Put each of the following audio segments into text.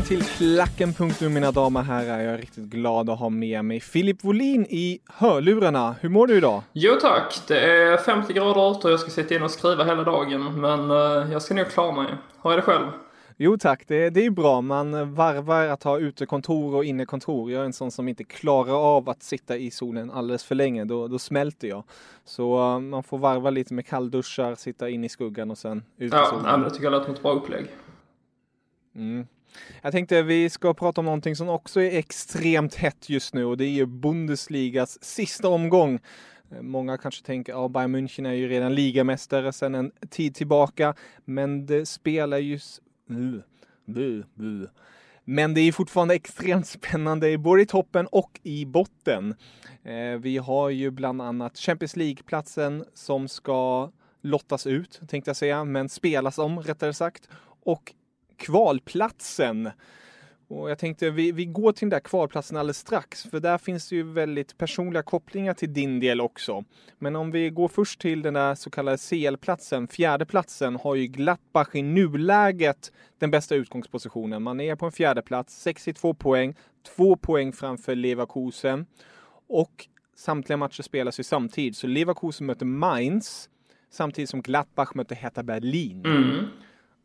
Välkommen till Klacken.nu mina damer och herrar. Jag är riktigt glad att ha med mig Filip Wolin i hörlurarna. Hur mår du idag? Jo tack, det är 50 grader ute och jag ska sitta in och skriva hela dagen. Men uh, jag ska nog klara mig. Hur är det själv? Jo tack, det, det är bra. Man varvar att ha utekontor och innekontor. Jag är en sån som inte klarar av att sitta i solen alldeles för länge. Då, då smälter jag. Så uh, man får varva lite med kallduschar, sitta in i skuggan och sen ut i ja, solen. Ja, men det tycker jag lät som ett bra upplägg. Mm. Jag tänkte vi ska prata om någonting som också är extremt hett just nu och det är ju Bundesligas sista omgång. Många kanske tänker att ja, Bayern München är ju redan ligamästare sedan en tid tillbaka, men det spelar ju... Men det är fortfarande extremt spännande både i toppen och i botten. Eh, vi har ju bland annat Champions League-platsen som ska lottas ut, tänkte jag säga, men spelas om rättare sagt. Och kvalplatsen. Och jag tänkte vi, vi går till den där kvalplatsen alldeles strax, för där finns det ju väldigt personliga kopplingar till din del också. Men om vi går först till den där så kallade CL-platsen, fjärdeplatsen, har ju Gladbach i nuläget den bästa utgångspositionen. Man är på en fjärdeplats, 62 poäng, två poäng framför Leverkusen. Och samtliga matcher spelas ju samtidigt, så Leverkusen möter Mainz samtidigt som Gladbach möter Hertha Berlin. Mm.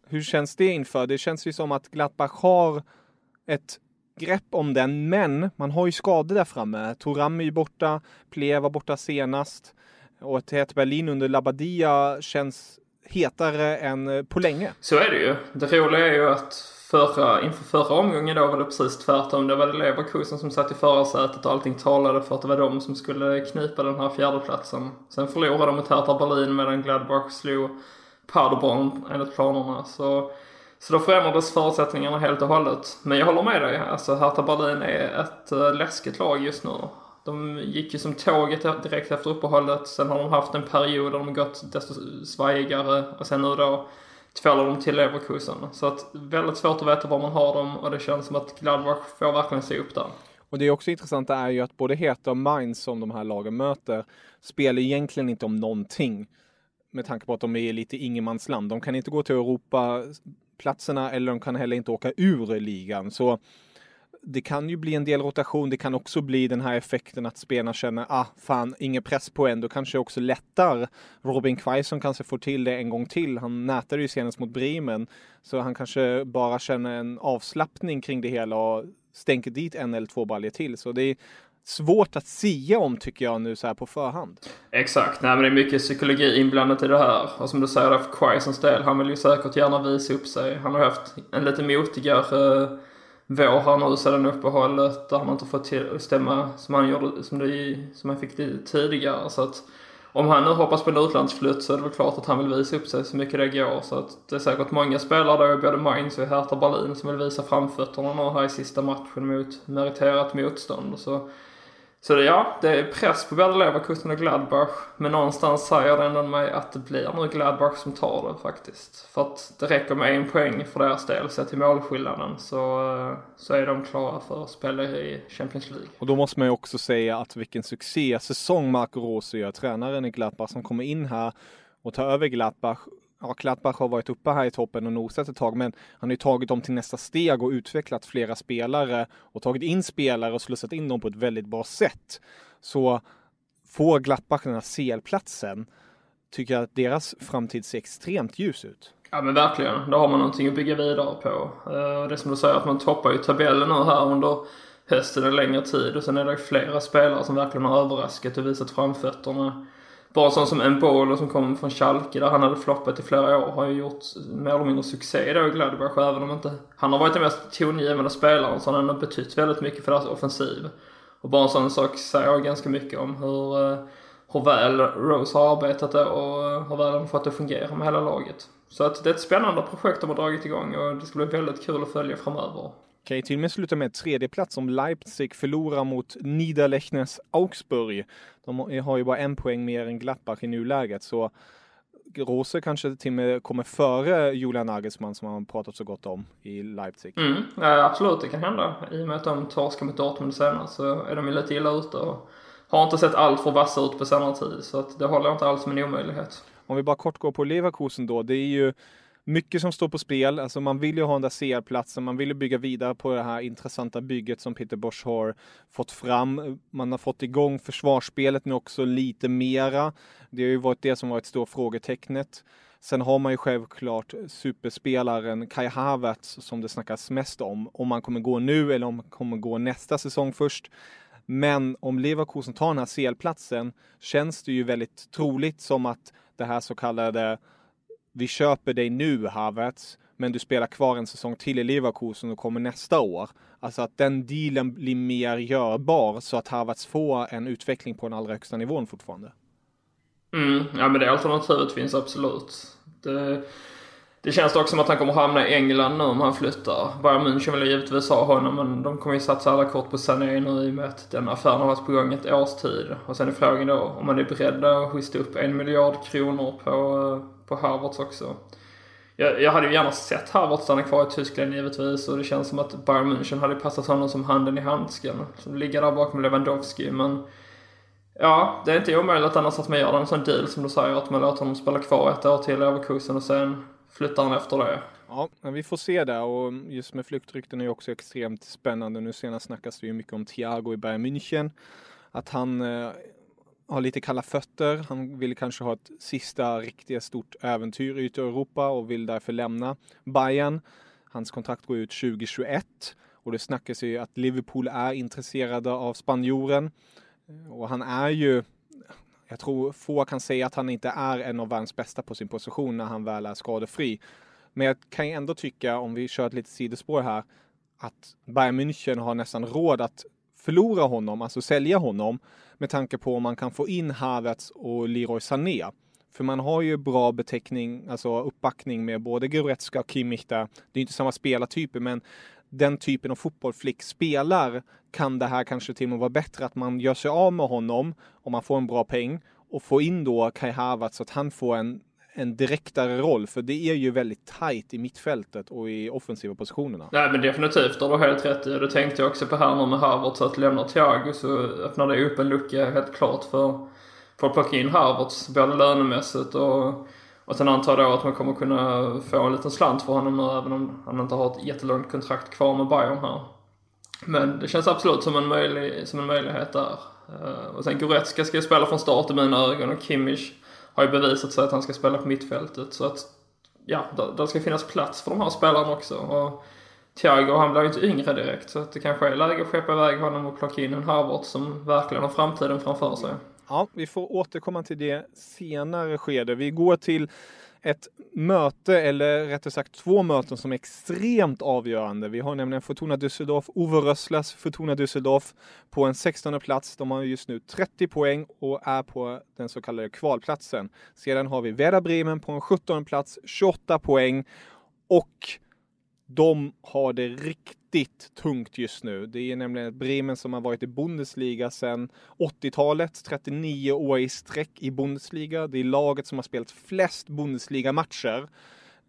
Hur känns det inför? Det känns ju som att Gladbach har ett grepp om den, men man har ju skador där framme. Toram är ju borta, Plea var borta senast och ett het Berlin under Labadia känns hetare än eh, på länge. Så är det ju. Det roliga är ju att förra, inför förra omgången då var det precis tvärtom. Det var det Leverkusen som satt i förarsätet och allting talade för att det var de som skulle knipa den här fjärdeplatsen. Sen förlorade de mot Hertha Berlin medan Gladbach slog Paderborn enligt planerna. Så, så då förändrades förutsättningarna helt och hållet. Men jag håller med dig. Alltså Hertha Berlin är ett eh, läskigt lag just nu. De gick ju som tåget direkt efter uppehållet. Sen har de haft en period där de gått desto svajigare. Och sen nu då tvålar de till Leverkusen. Så att väldigt svårt att veta var man har dem och det känns som att Gladbach får verkligen se upp där. Och det är också intressant är ju att både Heta och Mainz som de här lagen möter spelar egentligen inte om någonting med tanke på att de är lite ingenmansland. De kan inte gå till Europaplatserna eller de kan heller inte åka ur ligan. Så det kan ju bli en del rotation. Det kan också bli den här effekten att spelarna känner, ah fan, ingen press på en. Då kanske också lättar. Robin Quaison kanske får till det en gång till. Han nätade ju senast mot Bremen. Så han kanske bara känner en avslappning kring det hela och stänker dit en eller två baljor till. Så det är svårt att sia om tycker jag nu så här på förhand. Exakt, nej men det är mycket psykologi inblandat i det här. Och som du säger för Quaisons del, han vill ju säkert gärna visa upp sig. Han har haft en lite motigare uh, vår här nu sedan uppehållet. Där han inte fått till att stämma som han, gjorde, som, det, som han fick det tidigare. Så att om han nu hoppas på en utlandsflytt så är det väl klart att han vill visa upp sig så mycket det går. Så att det är säkert många spelare då, både Mainz och Hertha Berlin, som vill visa framfötterna nu här i sista matchen mot meriterat motstånd. Så så det, ja, det är press på både Leverkusen och Gladbach. Men någonstans säger det ändå mig att det blir nu Gladbach som tar det faktiskt. För att det räcker med en poäng för deras del. Sett till målskillnaden så, eh, så är de klara för att spela i Champions League. Och då måste man ju också säga att vilken succésäsong Marco Rose gör, tränaren i Gladbach som kommer in här och tar över Gladbach ja, Gladbach har varit uppe här i toppen och nosat ett tag, men han har ju tagit dem till nästa steg och utvecklat flera spelare och tagit in spelare och slussat in dem på ett väldigt bra sätt. Så får Gladbach den här CL-platsen tycker jag att deras framtid ser extremt ljus ut. Ja men verkligen, då har man någonting att bygga vidare på. Eh, det är som du säger att man toppar ju tabellen nu här under hösten en längre tid och sen är det flera spelare som verkligen har överraskat och visat framfötterna. Bara sån som Embolo som kom från Schalke där han hade floppat i flera år har ju gjort mer eller mindre succé då i Gladbach även om inte han har varit den mest tongivande spelaren så han har betytt väldigt mycket för deras offensiv. Och bara en sån sak säger ganska mycket om hur, eh, hur väl Rose har arbetat det och eh, hur väl han har fått det att fungera med hela laget. Så att det är ett spännande projekt de har dragit igång och det ska bli väldigt kul att följa framöver. Kan ju till och med sluta med tredje plats om Leipzig förlorar mot Niederlechnes Augsburg. De har ju bara en poäng mer än Gladbach i nuläget, så Rose kanske till och med kommer före Julian Nagelsmann som man pratat så gott om i Leipzig. Mm, absolut, det kan hända. I och med att de torskar mot Dortmund senare så är de ju lite illa ute och har inte sett allt för vassa ut på senare tid. Så att det håller jag inte alls som en omöjlighet. Om vi bara kort går på Leverkusen då. Det är ju mycket som står på spel. Alltså man vill ju ha den där CR-platsen, man vill ju bygga vidare på det här intressanta bygget som Peter Bosch har fått fram. Man har fått igång försvarsspelet nu också lite mera. Det har ju varit det som varit stora frågetecknet. Sen har man ju självklart superspelaren Kai Havertz som det snackas mest om. Om man kommer gå nu eller om man kommer gå nästa säsong först. Men om Leverkusen tar den här CL-platsen känns det ju väldigt troligt som att det här så kallade vi köper dig nu Havertz, men du spelar kvar en säsong till i Leverkusen och kommer nästa år. Alltså att den dealen blir mer görbar så att Havertz får en utveckling på den allra högsta nivån fortfarande. Mm, ja men det alternativet finns absolut. Det, det känns dock som att han kommer hamna i England nu om han flyttar. Bayern München vill givetvis ha honom men de kommer ju satsa alla kort på Sané nu i och med att den affären har varit på gång ett års tid. Och sen är frågan då om man är beredd att hosta upp en miljard kronor på, eh, på Havertz också. Jag, jag hade ju gärna sett Havertz stanna kvar i Tyskland givetvis och det känns som att Bayern München hade passat honom som handen i handsken. Som ligger där bakom Lewandowski men Ja, det är inte omöjligt annars att man gör en sån deal som du säger att man låter honom spela kvar ett år till över kursen och sen flyttar han efter det. Ja, vi får se det och just med flyktrykten är ju också extremt spännande. Nu senast snackas det ju mycket om Thiago i Bayern München. Att han eh, har lite kalla fötter. Han vill kanske ha ett sista riktigt stort äventyr ute i Europa och vill därför lämna Bayern. Hans kontrakt går ut 2021 och det snackas ju att Liverpool är intresserade av spanjoren. Och han är ju jag tror få kan säga att han inte är en av världens bästa på sin position när han väl är skadefri. Men jag kan ju ändå tycka, om vi kör ett litet sidospår här, att Bayern München har nästan råd att förlora honom, alltså sälja honom, med tanke på om man kan få in Havertz och Leroy Sané. För man har ju bra beteckning, alltså uppbackning med både Goretzka och Kimmich där. Det är inte samma spelartyper, men den typen av fotboll Flick spelar kan det här kanske till och med vara bättre att man gör sig av med honom om man får en bra peng och får in då Kai Havertz så att han får en, en direktare roll för det är ju väldigt tajt i mittfältet och i offensiva positionerna. Nej men definitivt, det har du helt rätt i. Det tänkte jag också på här nu med Havertz att lämna Thiago så öppnar det upp en lucka helt klart för, för att plocka in Havertz både lönemässigt och och sen antar jag då att man kommer kunna få en liten slant för honom nu även om han inte har ett jättelångt kontrakt kvar med Bayern här. Men det känns absolut som en, möjlig, som en möjlighet där. Eh, och sen Goretzka ska ju spela från start i mina ögon och Kimmich har ju bevisat sig att han ska spela på mittfältet. Så att ja, det ska finnas plats för de här spelarna också. Och Thiago han blir ju inte yngre direkt så att det kanske är läge att skeppa iväg honom och plocka in en Harvard som verkligen har framtiden framför sig. Ja, vi får återkomma till det senare skede. Vi går till ett möte, eller rättare sagt två möten som är extremt avgörande. Vi har nämligen Fortuna Düsseldorf, Ove Rösslers Fortuna Düsseldorf på en 16 plats. De har just nu 30 poäng och är på den så kallade kvalplatsen. Sedan har vi Werder Bremen på en 17 plats, 28 poäng och de har det riktigt tungt just nu. Det är nämligen Bremen som har varit i Bundesliga sedan 80-talet, 39 år i sträck i Bundesliga. Det är laget som har spelat flest Bundesliga-matcher.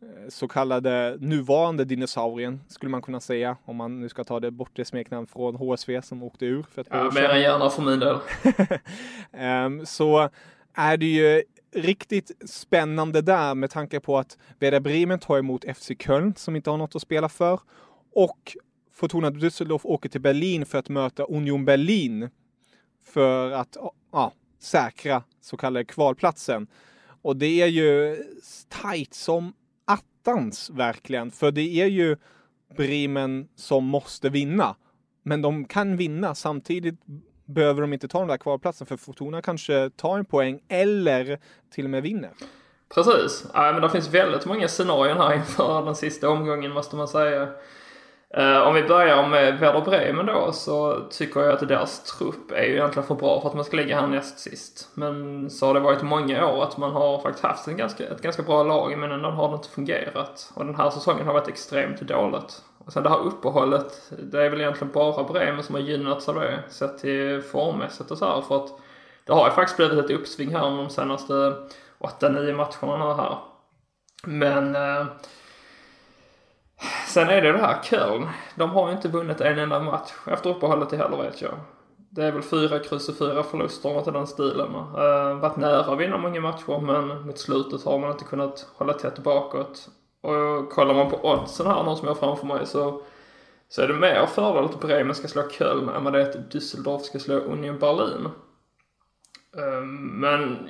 Eh, så kallade nuvarande dinosaurien skulle man kunna säga om man nu ska ta det bort det smeknamn från HSV som åkte ur för ett ja. Mer än gärna för min del. um, så är det ju riktigt spännande där med tanke på att Werder Bremen tar emot FC Köln som inte har något att spela för och Fortuna Düsseldorf åker till Berlin för att möta Union Berlin för att ja, säkra så kallade kvalplatsen. Och det är ju tajt som attans verkligen, för det är ju Bremen som måste vinna. Men de kan vinna samtidigt behöver de inte ta den där kvalplatsen för Fortuna kanske tar en poäng eller till och med vinner. Precis. Ja, men det finns väldigt många scenarion här inför den sista omgången måste man säga. Uh, om vi börjar med Werder Bremen då så tycker jag att deras trupp är ju egentligen för bra för att man ska ligga här näst sist. Men så har det varit många år att man har faktiskt haft en ganska, ett ganska bra lag men ändå har det inte fungerat. Och den här säsongen har varit extremt dåligt. Och sen det här uppehållet, det är väl egentligen bara Bremen som har gynnats av det sett till formmässigt och så här för att det har ju faktiskt blivit ett uppsving här de senaste 8-9 matcherna här. Men eh, Sen är det det här Köln. De har ju inte vunnit en enda match efter uppehållet i heller vet jag. Det är väl fyra kryss och fyra förluster något i den stilen. Eh, varit nära att vinna många matcher men mot slutet har man inte kunnat hålla tätt bakåt. Och kollar man på oddsen här nu som jag har framför mig så, så är det mer fördel att Bremen ska slå Köln än vad det är att Düsseldorf ska slå Union Berlin. Ehm, men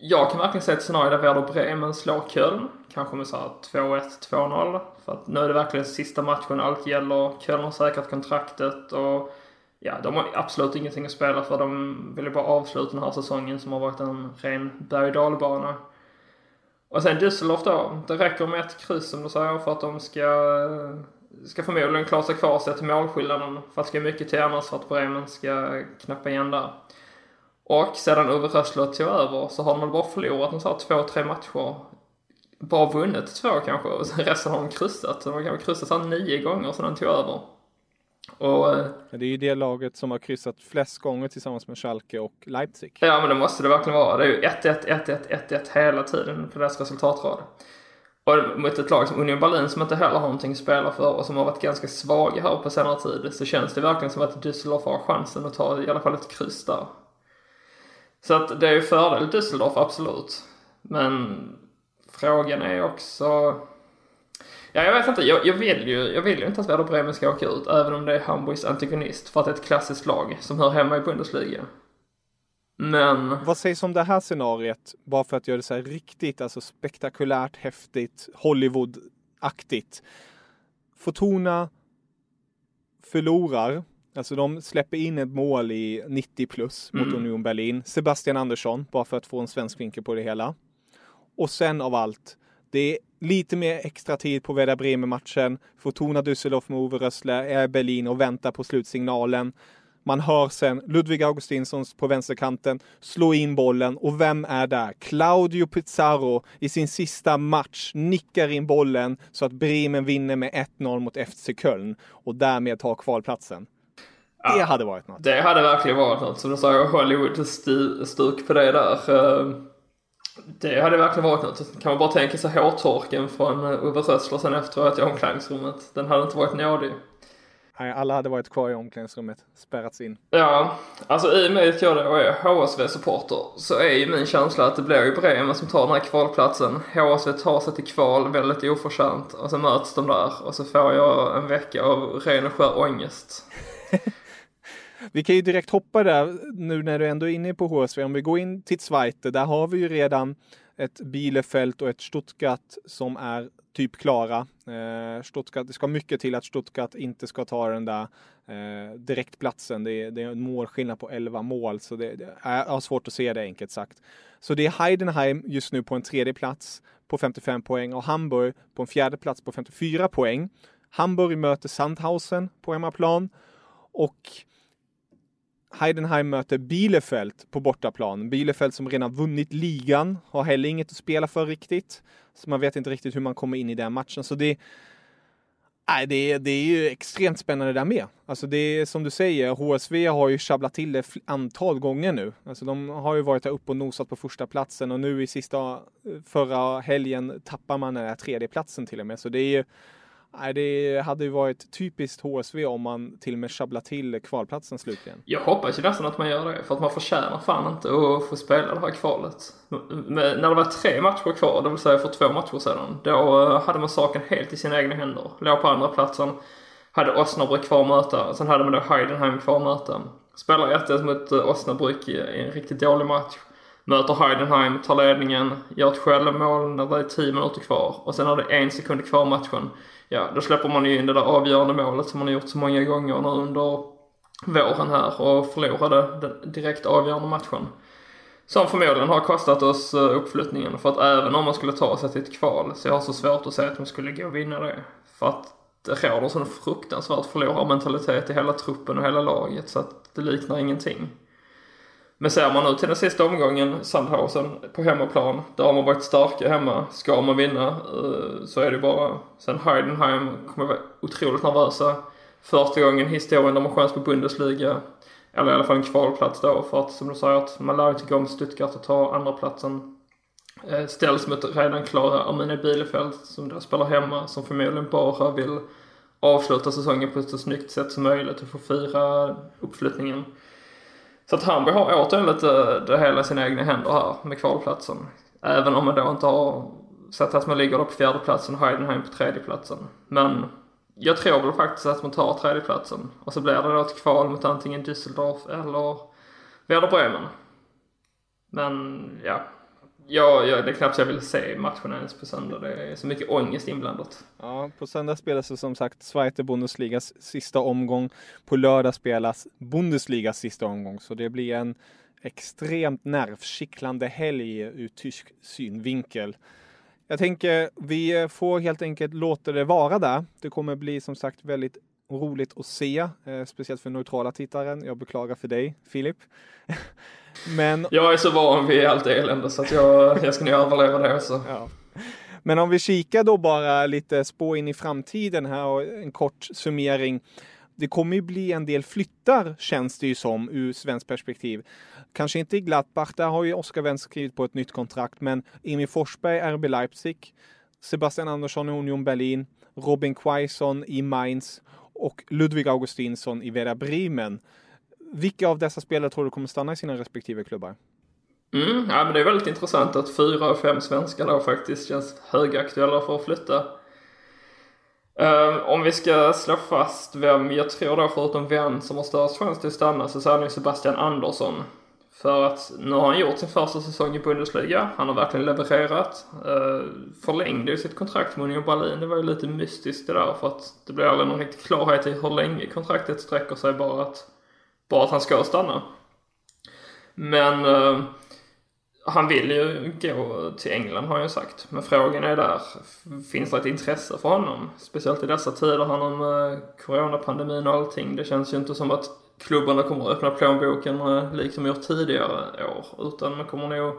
jag kan verkligen se ett scenario där Werder Bremen slår Köln. Kanske med såhär 2-1, 2-0. För att nu är det verkligen sista matchen, allt gäller. Köln har säkrat kontraktet och ja, de har absolut ingenting att spela för. De vill ju bara avsluta den här säsongen som har varit en ren berg dalbana och sen Düsseldorf då. Det räcker med ett kryss som du säger för att de ska, ska förmodligen klara sig kvar sett till målskillnaden. För att det ska mycket till annars för att Bremen ska knappa igen där. Och sedan Ove Rössler tog över så har de väl bara förlorat en så två, tre matcher. Bara vunnit två kanske och sen resten har de kryssat. Så de har kanske kryssat såhär nio gånger sedan han tog över. Och, eh, det är ju det laget som har kryssat flest gånger tillsammans med Schalke och Leipzig. Ja men det måste det verkligen vara. Det är ju 1-1, 1-1, 1-1 hela tiden på deras resultatrad. Och mot ett lag som Union Berlin som inte heller har någonting att spela för och som har varit ganska svaga här på senare tid så känns det verkligen som att Düsseldorf har chansen att ta i alla fall ett kryss där. Så att det är ju fördel Düsseldorf, absolut. Men frågan är också... Ja, jag vet inte. Jag, jag, vill ju, jag vill ju inte att Werder Bremen ska åka ut, även om det är Hamburgs antagonist, för att det är ett klassiskt lag som hör hemma i Bundesliga. Men... Vad sägs om det här scenariet? Bara för att göra det så här riktigt, alltså spektakulärt, häftigt, Hollywood-aktigt. Fortuna förlorar Alltså de släpper in ett mål i 90 plus mot mm. Union Berlin. Sebastian Andersson, bara för att få en svensk vinkel på det hela. Och sen av allt, det är lite mer extra tid på Werder Bremen-matchen. Fortuna Düsseldorf med Ove Rössler är i Berlin och väntar på slutsignalen. Man hör sen Ludvig Augustinsson på vänsterkanten slå in bollen och vem är där? Claudio Pizarro i sin sista match nickar in bollen så att Bremen vinner med 1-0 mot FC Köln och därmed tar kvalplatsen. Ja, det hade varit något. Det hade verkligen varit något. Som du sa, Hollywood-stuk på det där. Eh, det hade verkligen varit något. Kan man bara tänka sig hårtorken från eh, Ove Rössler sen efteråt i omklädningsrummet. Den hade inte varit nådig. Nej, alla hade varit kvar i omklädningsrummet, spärrats in. Ja, alltså i och med att jag då är HSV-supporter så är ju min känsla att det blir ju Bremen som tar den här kvalplatsen. HSV tar sig till kval väldigt oförtjänt och så möts de där och så får jag en vecka av ren och skär ångest. Vi kan ju direkt hoppa där nu när du ändå är inne på HSV. Om vi går in till Zweite, där har vi ju redan ett Bielefeld och ett Stuttgart som är typ klara. Eh, Stuttgart, det ska mycket till att Stuttgart inte ska ta den där eh, direktplatsen. Det är, det är en målskillnad på 11 mål, så det, det är, jag har svårt att se det enkelt sagt. Så det är Heidenheim just nu på en tredje plats på 55 poäng och Hamburg på en fjärde plats på 54 poäng. Hamburg möter Sandhausen på hemmaplan och Heidenheim möter Bielefeld på bortaplan. Bielefeld som redan vunnit ligan har heller inget att spela för riktigt. Så man vet inte riktigt hur man kommer in i den matchen. Så det Nej, det är, det är ju extremt spännande där med. Alltså det är som du säger, HSV har ju sjabblat till det antal gånger nu. Alltså de har ju varit där uppe och nosat på första platsen och nu i sista, eh, förra helgen tappar man den här tredjeplatsen till och med. Så det är ju, Nej, det hade ju varit typiskt HSV om man till och med sjabblar till kvalplatsen slutligen. Jag hoppas ju nästan att man gör det, för att man förtjänar fan inte att få spela det här kvalet. Men när det var tre matcher kvar, det vill säga för två matcher sedan, då eh, hade man saken helt i sina egna händer. Låg på andra platsen, hade Osnabrück kvar att möta, sen hade man då Heidenheim kvar att möta. Spelar 1 mot eh, Osnabrück i en riktigt dålig match. Möter Heidenheim, tar ledningen, gör ett självmål när det är 10 minuter kvar och sen är det en sekund kvar matchen ja, då släpper man ju in det där avgörande målet som man har gjort så många gånger nu under våren här och förlorade den direkt avgörande matchen. Som förmodligen har kostat oss eh, uppflyttningen för att även om man skulle ta sig till ett kval så jag har så svårt att säga att man skulle gå och vinna det. För att det råder sån fruktansvärt förlorarmentalitet i hela truppen och hela laget så att det liknar ingenting. Men ser man nu till den sista omgången, Sandhausen på hemmaplan, där har man varit starka hemma. Ska man vinna eh, så är det bara... Sen Heidenheim kommer vara otroligt nervösa. Första gången i historien de har chans på Bundesliga. Eller i alla fall en kvalplats då för att som du säger att man lär inte gå med Stuttgart och ta andra platsen eh, ställs mot redan klara Arminia Bielefeld som då spelar hemma som förmodligen bara vill avsluta säsongen på ett så snyggt sätt som möjligt och få fira uppflyttningen. Så att Hamburg har återigen lite det hela i sina egna händer här med kvalplatsen. Även om man då inte har sett att man ligger då på fjärdeplatsen och Heidenheim på tredjeplatsen. Men jag tror väl faktiskt att man tar tredjeplatsen. Och så blir det då ett kval mot antingen Düsseldorf eller Werder Bremen. Men ja, Ja, ja, det är knappt jag vill se matchen ens på söndag. Det är så mycket ångest inblandat. Ja, på söndag spelas det som sagt Zweite Bundesligas sista omgång. På lördag spelas Bundesligas sista omgång, så det blir en extremt nervkittlande helg ur tysk synvinkel. Jag tänker vi får helt enkelt låta det vara där. Det kommer bli som sagt väldigt roligt att se, eh, speciellt för neutrala tittaren. Jag beklagar för dig, Filip. Men... Jag är så van vid allt elände så att jag, jag ska nog överleva det också. Ja. Men om vi kikar då bara lite spå in i framtiden här och en kort summering. Det kommer ju bli en del flyttar känns det ju som ur svenskt perspektiv. Kanske inte i Gladbach, där har ju Oskar Wendt skrivit på ett nytt kontrakt, men Emil Forsberg, RB Leipzig, Sebastian Andersson i Union Berlin, Robin Quaison i Mainz och Ludvig Augustinsson i Werder Bremen. Vilka av dessa spelare tror du kommer stanna i sina respektive klubbar? Mm, ja, men det är väldigt intressant att fyra av fem svenskar då faktiskt känns högaktuella för att flytta. Um, om vi ska slå fast vem jag tror då förutom vem som har störst chans till att stanna så är det Sebastian Andersson. För att nu har han gjort sin första säsong i Bundesliga. Han har verkligen levererat. Uh, förlängde ju sitt kontrakt med Union Berlin. Det var ju lite mystiskt det där för att det blev aldrig någon riktig klarhet i hur länge kontraktet sträcker sig bara att bara att han ska stanna. Men eh, han vill ju gå till England har han ju sagt. Men frågan är där, finns det ett intresse för honom? Speciellt i dessa tider, han om eh, coronapandemin och allting. Det känns ju inte som att klubbarna kommer att öppna plånboken eh, likt de gjort tidigare år. Utan man kommer nog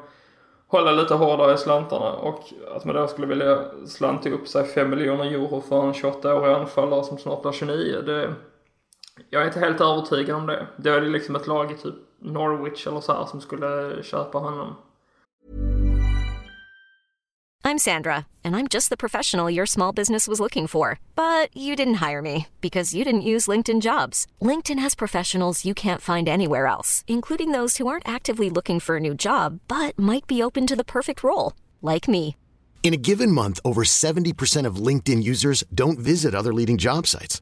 hålla lite hårdare i slantarna och att man då skulle vilja slanta upp sig 5 miljoner euro för en 28-årig anfallare som snart blir 29. Det, jag är inte helt övertygad om det. Då är det liksom ett lag i typ Norwich eller så här som skulle köpa honom. I'm Sandra and I'm just the professional your small business was looking for. But you didn't hire me because you didn't use LinkedIn jobs. LinkedIn has professionals you can't find anywhere else, including those who aren't actively looking for a new job but might be open to the perfect role, like me. In a given month, over 70% of LinkedIn users don't visit other leading job sites.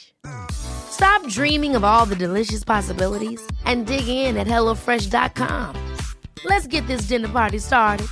Stop dreaming of all the delicious possibilities and dig in at HelloFresh.com. Let's get this dinner party started.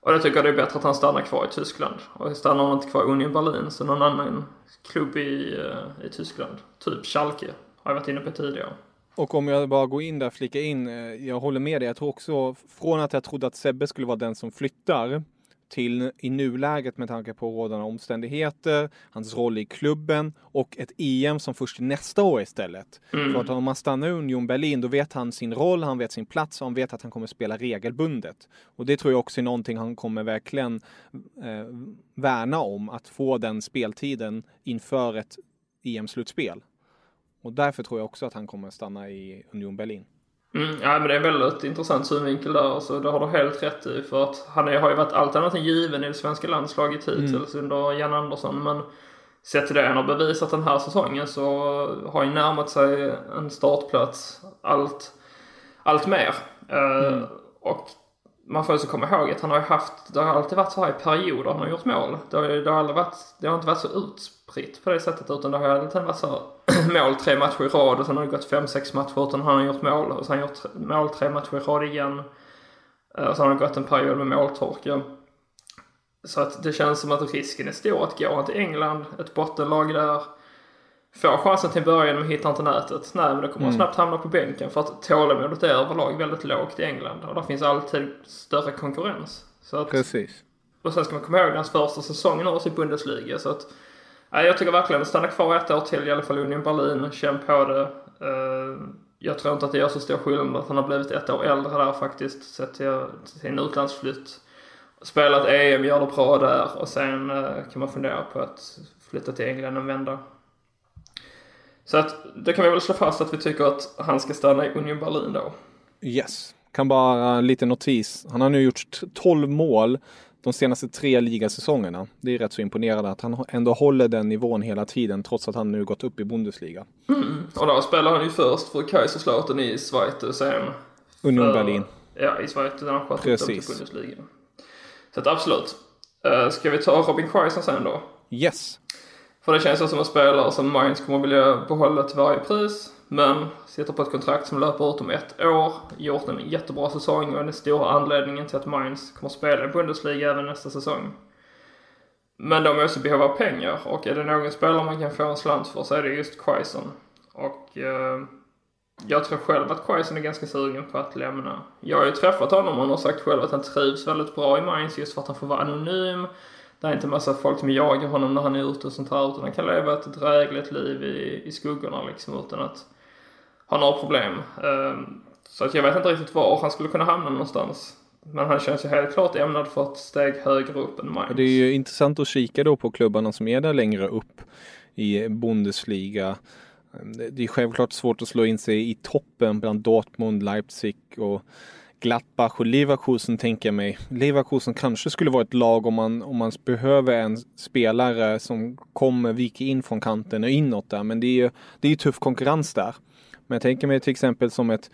Och jag tycker det är bättre att han stannar kvar i Tyskland. Och stannar han inte kvar i Union Berlin så någon annan klubb i, eh, i Tyskland. Typ Schalke. Har jag varit inne på tidigare. Och om jag bara går in där, flika in, eh, jag håller med dig. Jag tror också, från att jag trodde att Sebbe skulle vara den som flyttar, till i nuläget med tanke på rådande omständigheter, hans roll i klubben och ett EM som först nästa år istället. Mm. För att om man stannar i Union Berlin då vet han sin roll, han vet sin plats och han vet att han kommer spela regelbundet. Och det tror jag också är någonting han kommer verkligen eh, värna om, att få den speltiden inför ett EM-slutspel. Och därför tror jag också att han kommer stanna i Union Berlin. Mm, ja men det är en väldigt intressant synvinkel där. Alltså, det har du helt rätt i. För att han är, har ju varit allt annat än given i det svenska landslaget hittills mm. under Jan Andersson. Men sett till det han har bevisat den här säsongen så har han närmat sig en startplats allt, allt mer. Eh, mm. Uh, och man får också komma ihåg att han har haft, det har alltid varit så här i perioder han har gjort mål. Det har, det har, aldrig varit, det har inte varit så utspritt på det sättet utan det har alltid varit så här, mål tre matcher i rad och sen har det gått fem, sex matcher utan han har gjort mål och sen har han gjort mål tre matcher i rad igen. Eh, och sen har det gått en period med måltorka. Så att det känns som att risken är stor att gå till England, ett bottenlag där, får chansen till början men hittar inte nätet. Nej men då kommer mm. snabbt hamna på bänken för att tålamodet är överlag väldigt lågt i England och där finns alltid större konkurrens. Så att, Precis. Och sen ska man komma ihåg hans första säsong nu i Bundesliga så att Nej, jag tycker verkligen att stanna kvar ett år till i alla fall Union Berlin. Känn på det. Eh, jag tror inte att det gör så stor skillnad att han har blivit ett år äldre där faktiskt. Sett till sin utlandsflytt. Spelat EM, gör det bra där och sen eh, kan man fundera på att flytta till England en vända. Så att det kan vi väl slå fast att vi tycker att han ska stanna i Union Berlin då. Yes. Kan bara lite notis. Han har nu gjort 12 mål de senaste tre ligasäsongerna. Det är rätt så imponerande att han ändå håller den nivån hela tiden trots att han nu gått upp i Bundesliga. Mm. Och då spelar han ju först för Kaiserslautern i Schweiz och sen Union Berlin. Ja, i Schweiz där han sköt upp dem till Bundesliga. Så att absolut. Uh, ska vi ta Robin Quaison sen då? Yes. För det känns som en spelare som Mainz kommer vilja behålla till varje pris. Men sitter på ett kontrakt som löper ut om ett år. Gjort en jättebra säsong och är den stora anledningen till att Mainz kommer spela i Bundesliga även nästa säsong. Men de måste behöva pengar och är det någon spelare man kan få en slant för så är det just Quaison. Och eh, jag tror själv att Quaison är ganska sugen på att lämna. Jag har ju träffat honom och han har sagt själv att han trivs väldigt bra i Mainz just för att han får vara anonym. Det är inte en massa folk som jagar honom när han är ute och sånt här utan han kan leva ett drägligt liv i, i skuggorna liksom utan att han har problem. Ehm, så att jag vet inte riktigt var han skulle kunna hamna någonstans. Men han känns ju helt klart ämnad för ett steg högre upp än Mainz. Det är ju intressant att kika då på klubbarna som är där längre upp i Bundesliga. Det är självklart svårt att slå in sig i toppen bland Dortmund, Leipzig och Gladbach och Leverkusen tänker jag mig. Leverkusen kanske skulle vara ett lag om man, om man behöver en spelare som kommer vika in från kanten och inåt där. Men det är ju det är tuff konkurrens där. Men jag tänker mig till exempel som ett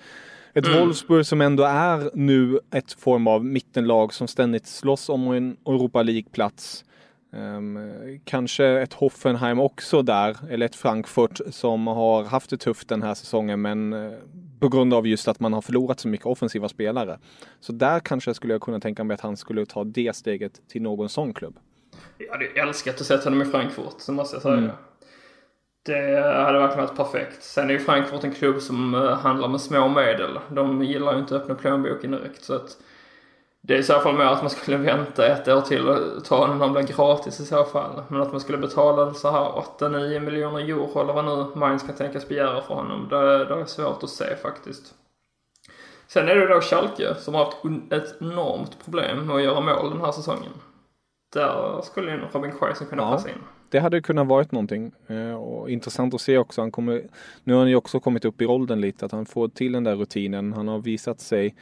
ett mm. Wolfsburg som ändå är nu ett form av mittenlag som ständigt slåss om en Europa League-plats. Um, kanske ett Hoffenheim också där, eller ett Frankfurt som har haft det tufft den här säsongen men uh, på grund av just att man har förlorat så mycket offensiva spelare. Så där kanske skulle jag kunna tänka mig att han skulle ta det steget till någon sån klubb. Jag hade älskat att se honom i Frankfurt, så måste jag säga. Mm. Det hade verkligen varit perfekt. Sen är ju Frankfurt en klubb som uh, handlar med små medel. De gillar ju inte att öppna plånboken direkt så att det är i så fall mer att man skulle vänta ett år till och ta honom när han blir gratis i så fall. Men att man skulle betala så här 8-9 miljoner euro eller vad nu Mainz kan tänkas begära för honom. Det, det är svårt att se faktiskt. Sen är det då Schalke som har haft ett enormt problem med att göra mål den här säsongen. Där skulle ju Robin Quaison kunna ja, passa in. Det hade kunnat varit någonting. Eh, och intressant att se också. Han kommer, nu har han ju också kommit upp i åldern lite. Att han får till den där rutinen. Han har visat sig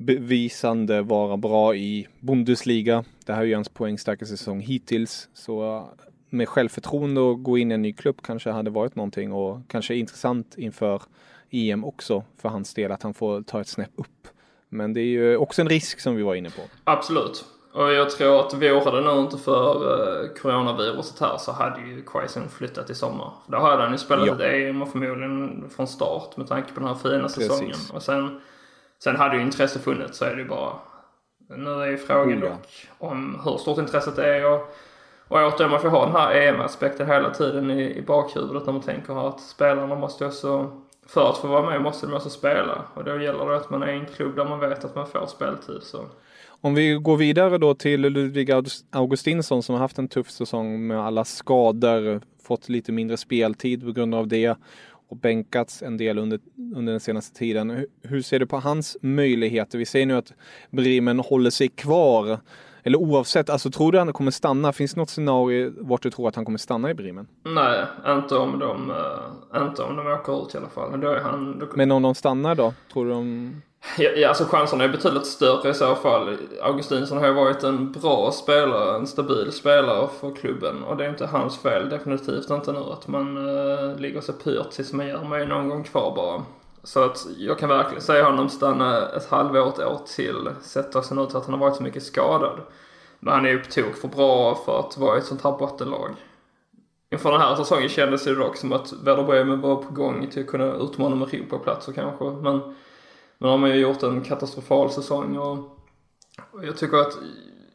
bevisande vara bra i Bundesliga. Det här är ju hans poängstarkaste säsong hittills. Så eh, med självförtroende och gå in i en ny klubb kanske hade varit någonting och kanske intressant inför EM också för hans del att han får ta ett snäpp upp. Men det är ju också en risk som vi var inne på. Absolut. Och jag tror att vore det nu inte för uh, coronaviruset här så hade ju Quaison flyttat i sommar. För då hade han ju spelat ja. ett EM och förmodligen från start med tanke på den här fina säsongen. Och sen Sen hade ju intresse funnits så är det ju bara Nu är ju frågan dock om hur stort intresset är och, och återigen man får ha den här EM-aspekten hela tiden i, i bakhuvudet när man tänker att spelarna måste också, för att få vara med måste de också spela. Och då gäller det att man är i en klubb där man vet att man får speltid. Så. Om vi går vidare då till Ludvig August- Augustinsson som har haft en tuff säsong med alla skador, fått lite mindre speltid på grund av det och bänkats en del under, under den senaste tiden. Hur, hur ser du på hans möjligheter? Vi ser nu att Bremen håller sig kvar. Eller oavsett, alltså tror du han kommer stanna? Finns det något scenario vart du tror att han kommer stanna i Bremen? Nej, inte om de, eh, inte om de åker ut i alla fall. Då är han, då, Men om de stannar då? Tror du de... Ja, alltså chanserna är betydligt större i så fall. Augustinsson har ju varit en bra spelare, en stabil spelare för klubben. Och det är inte hans fel, definitivt inte nu att man uh, ligger så pyrt tills man gör mig någon gång kvar bara. Så att jag kan verkligen säga honom stanna ett halvår, ett år till. Sett också nu till att han har varit så mycket skadad. Men han är ju på tok för bra för att vara i ett sånt här bottenlag. Inför den här säsongen kändes det dock som att Werder Bremen var på gång till att kunna utmana med Europaplatser kanske. Men men har har ju gjort en katastrofal säsong och, och jag tycker att,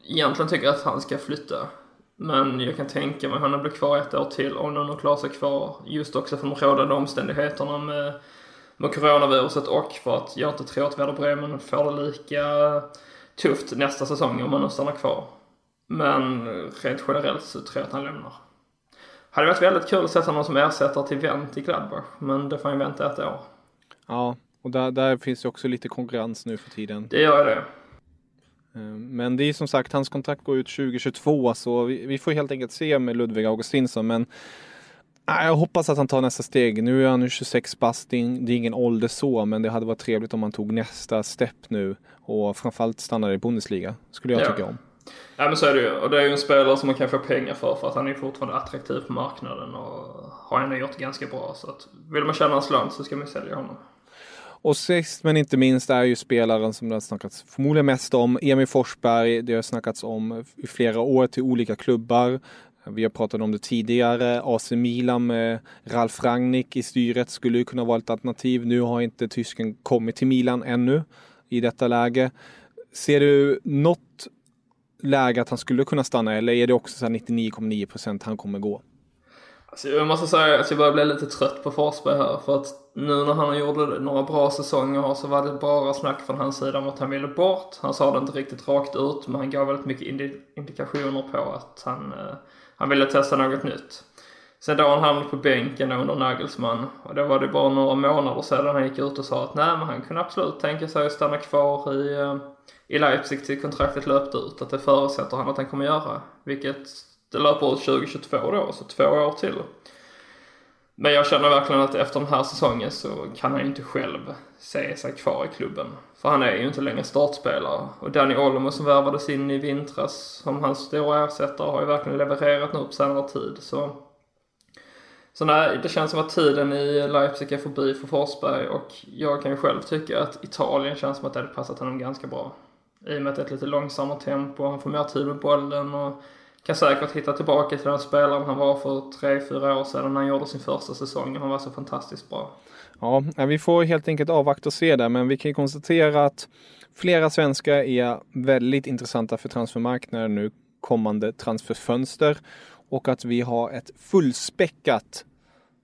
egentligen tycker jag att han ska flytta. Men jag kan tänka mig att han blir kvar ett år till om någon klarar sig kvar. Just också för de rådande omständigheterna med, med coronaviruset och för att jag inte tror att Werder Bremen får det lika tufft nästa säsong om han nu stannar kvar. Men rent generellt så tror jag att han lämnar. Hade varit väldigt kul att sätta någon som ersättare till Wendt i Gladbach, men det får han vänta ett år. Ja, och där, där finns det också lite konkurrens nu för tiden. Det gör det. Eh, Men det är som sagt, hans kontrakt går ut 2022 så vi, vi får helt enkelt se med Ludvig Augustinsson. Men jag hoppas att han tar nästa steg. Nu är han ju 26 bast, det är ingen ålder så, men det hade varit trevligt om han tog nästa steg nu och framförallt stannade i Bundesliga. Skulle jag Ja. tycka om. Ja men så är det ju. Och det är ju en spelare som man kan få pengar för för att han är fortfarande attraktiv på marknaden och har ändå gjort ganska bra. Så att vill man tjäna en slant så ska man sälja honom. Och sist men inte minst är ju spelaren som det har snackats förmodligen mest om, Emil Forsberg. Det har snackats om i flera år till olika klubbar. Vi har pratat om det tidigare. AC Milan med Ralf Rangnick i styret skulle ju kunna vara ett alternativ. Nu har inte tysken kommit till Milan ännu i detta läge. Ser du något läge att han skulle kunna stanna eller är det också så 99,9 procent han kommer gå? Alltså, jag måste säga att jag börjar bli lite trött på Forsberg här. För att nu när han gjorde några bra säsonger så var det bara snack från hans sida om att han ville bort. Han sa det inte riktigt rakt ut men han gav väldigt mycket indi- indikationer på att han, eh, han ville testa något nytt. Sen då han hamnade på bänken under Nagelsmann och då var det bara några månader sedan han gick ut och sa att nej men han kunde absolut tänka sig att stanna kvar i, eh, i Leipzig till kontraktet löpte ut. Att det förutsätter han att han kommer göra. Vilket det löper ut 2022 då, så två år till. Men jag känner verkligen att efter den här säsongen så kan han ju inte själv se sig kvar i klubben. För han är ju inte längre startspelare. Och Danny Olmo som värvades in i vintras som hans stora ersättare har ju verkligen levererat nu på senare tid. Så, så nej, det känns som att tiden i Leipzig är förbi för Forsberg och jag kan ju själv tycka att Italien känns som att det hade passat honom ganska bra. I och med att det är ett lite långsammare tempo, han får mer tid med bollen och kan säkert hitta tillbaka till den spelaren han var för tre fyra år sedan när han gjorde sin första säsong. Han var så fantastiskt bra. Ja, vi får helt enkelt avvakta och se där, men vi kan ju konstatera att flera svenskar är väldigt intressanta för transfermarknaden nu kommande transferfönster och att vi har ett fullspäckat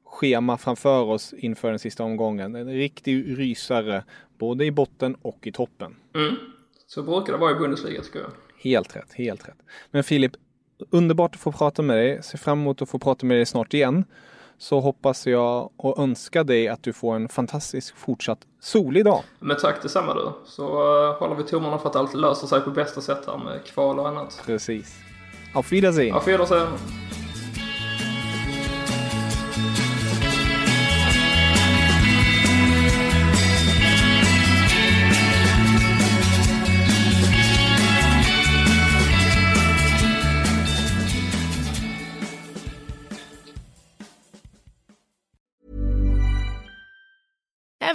schema framför oss inför den sista omgången. En riktig rysare, både i botten och i toppen. Mm. Så brukar det vara i Bundesliga tycker jag. Helt rätt, helt rätt. Men Filip, underbart att få prata med dig. Ser fram emot att få prata med dig snart igen. Så hoppas jag och önskar dig att du får en fantastisk fortsatt solig dag. Men tack detsamma du. Så uh, håller vi tummarna för att allt löser sig på bästa sätt här med kval och annat. Precis. Auf Wiedersehen. Auf Wiedersehen.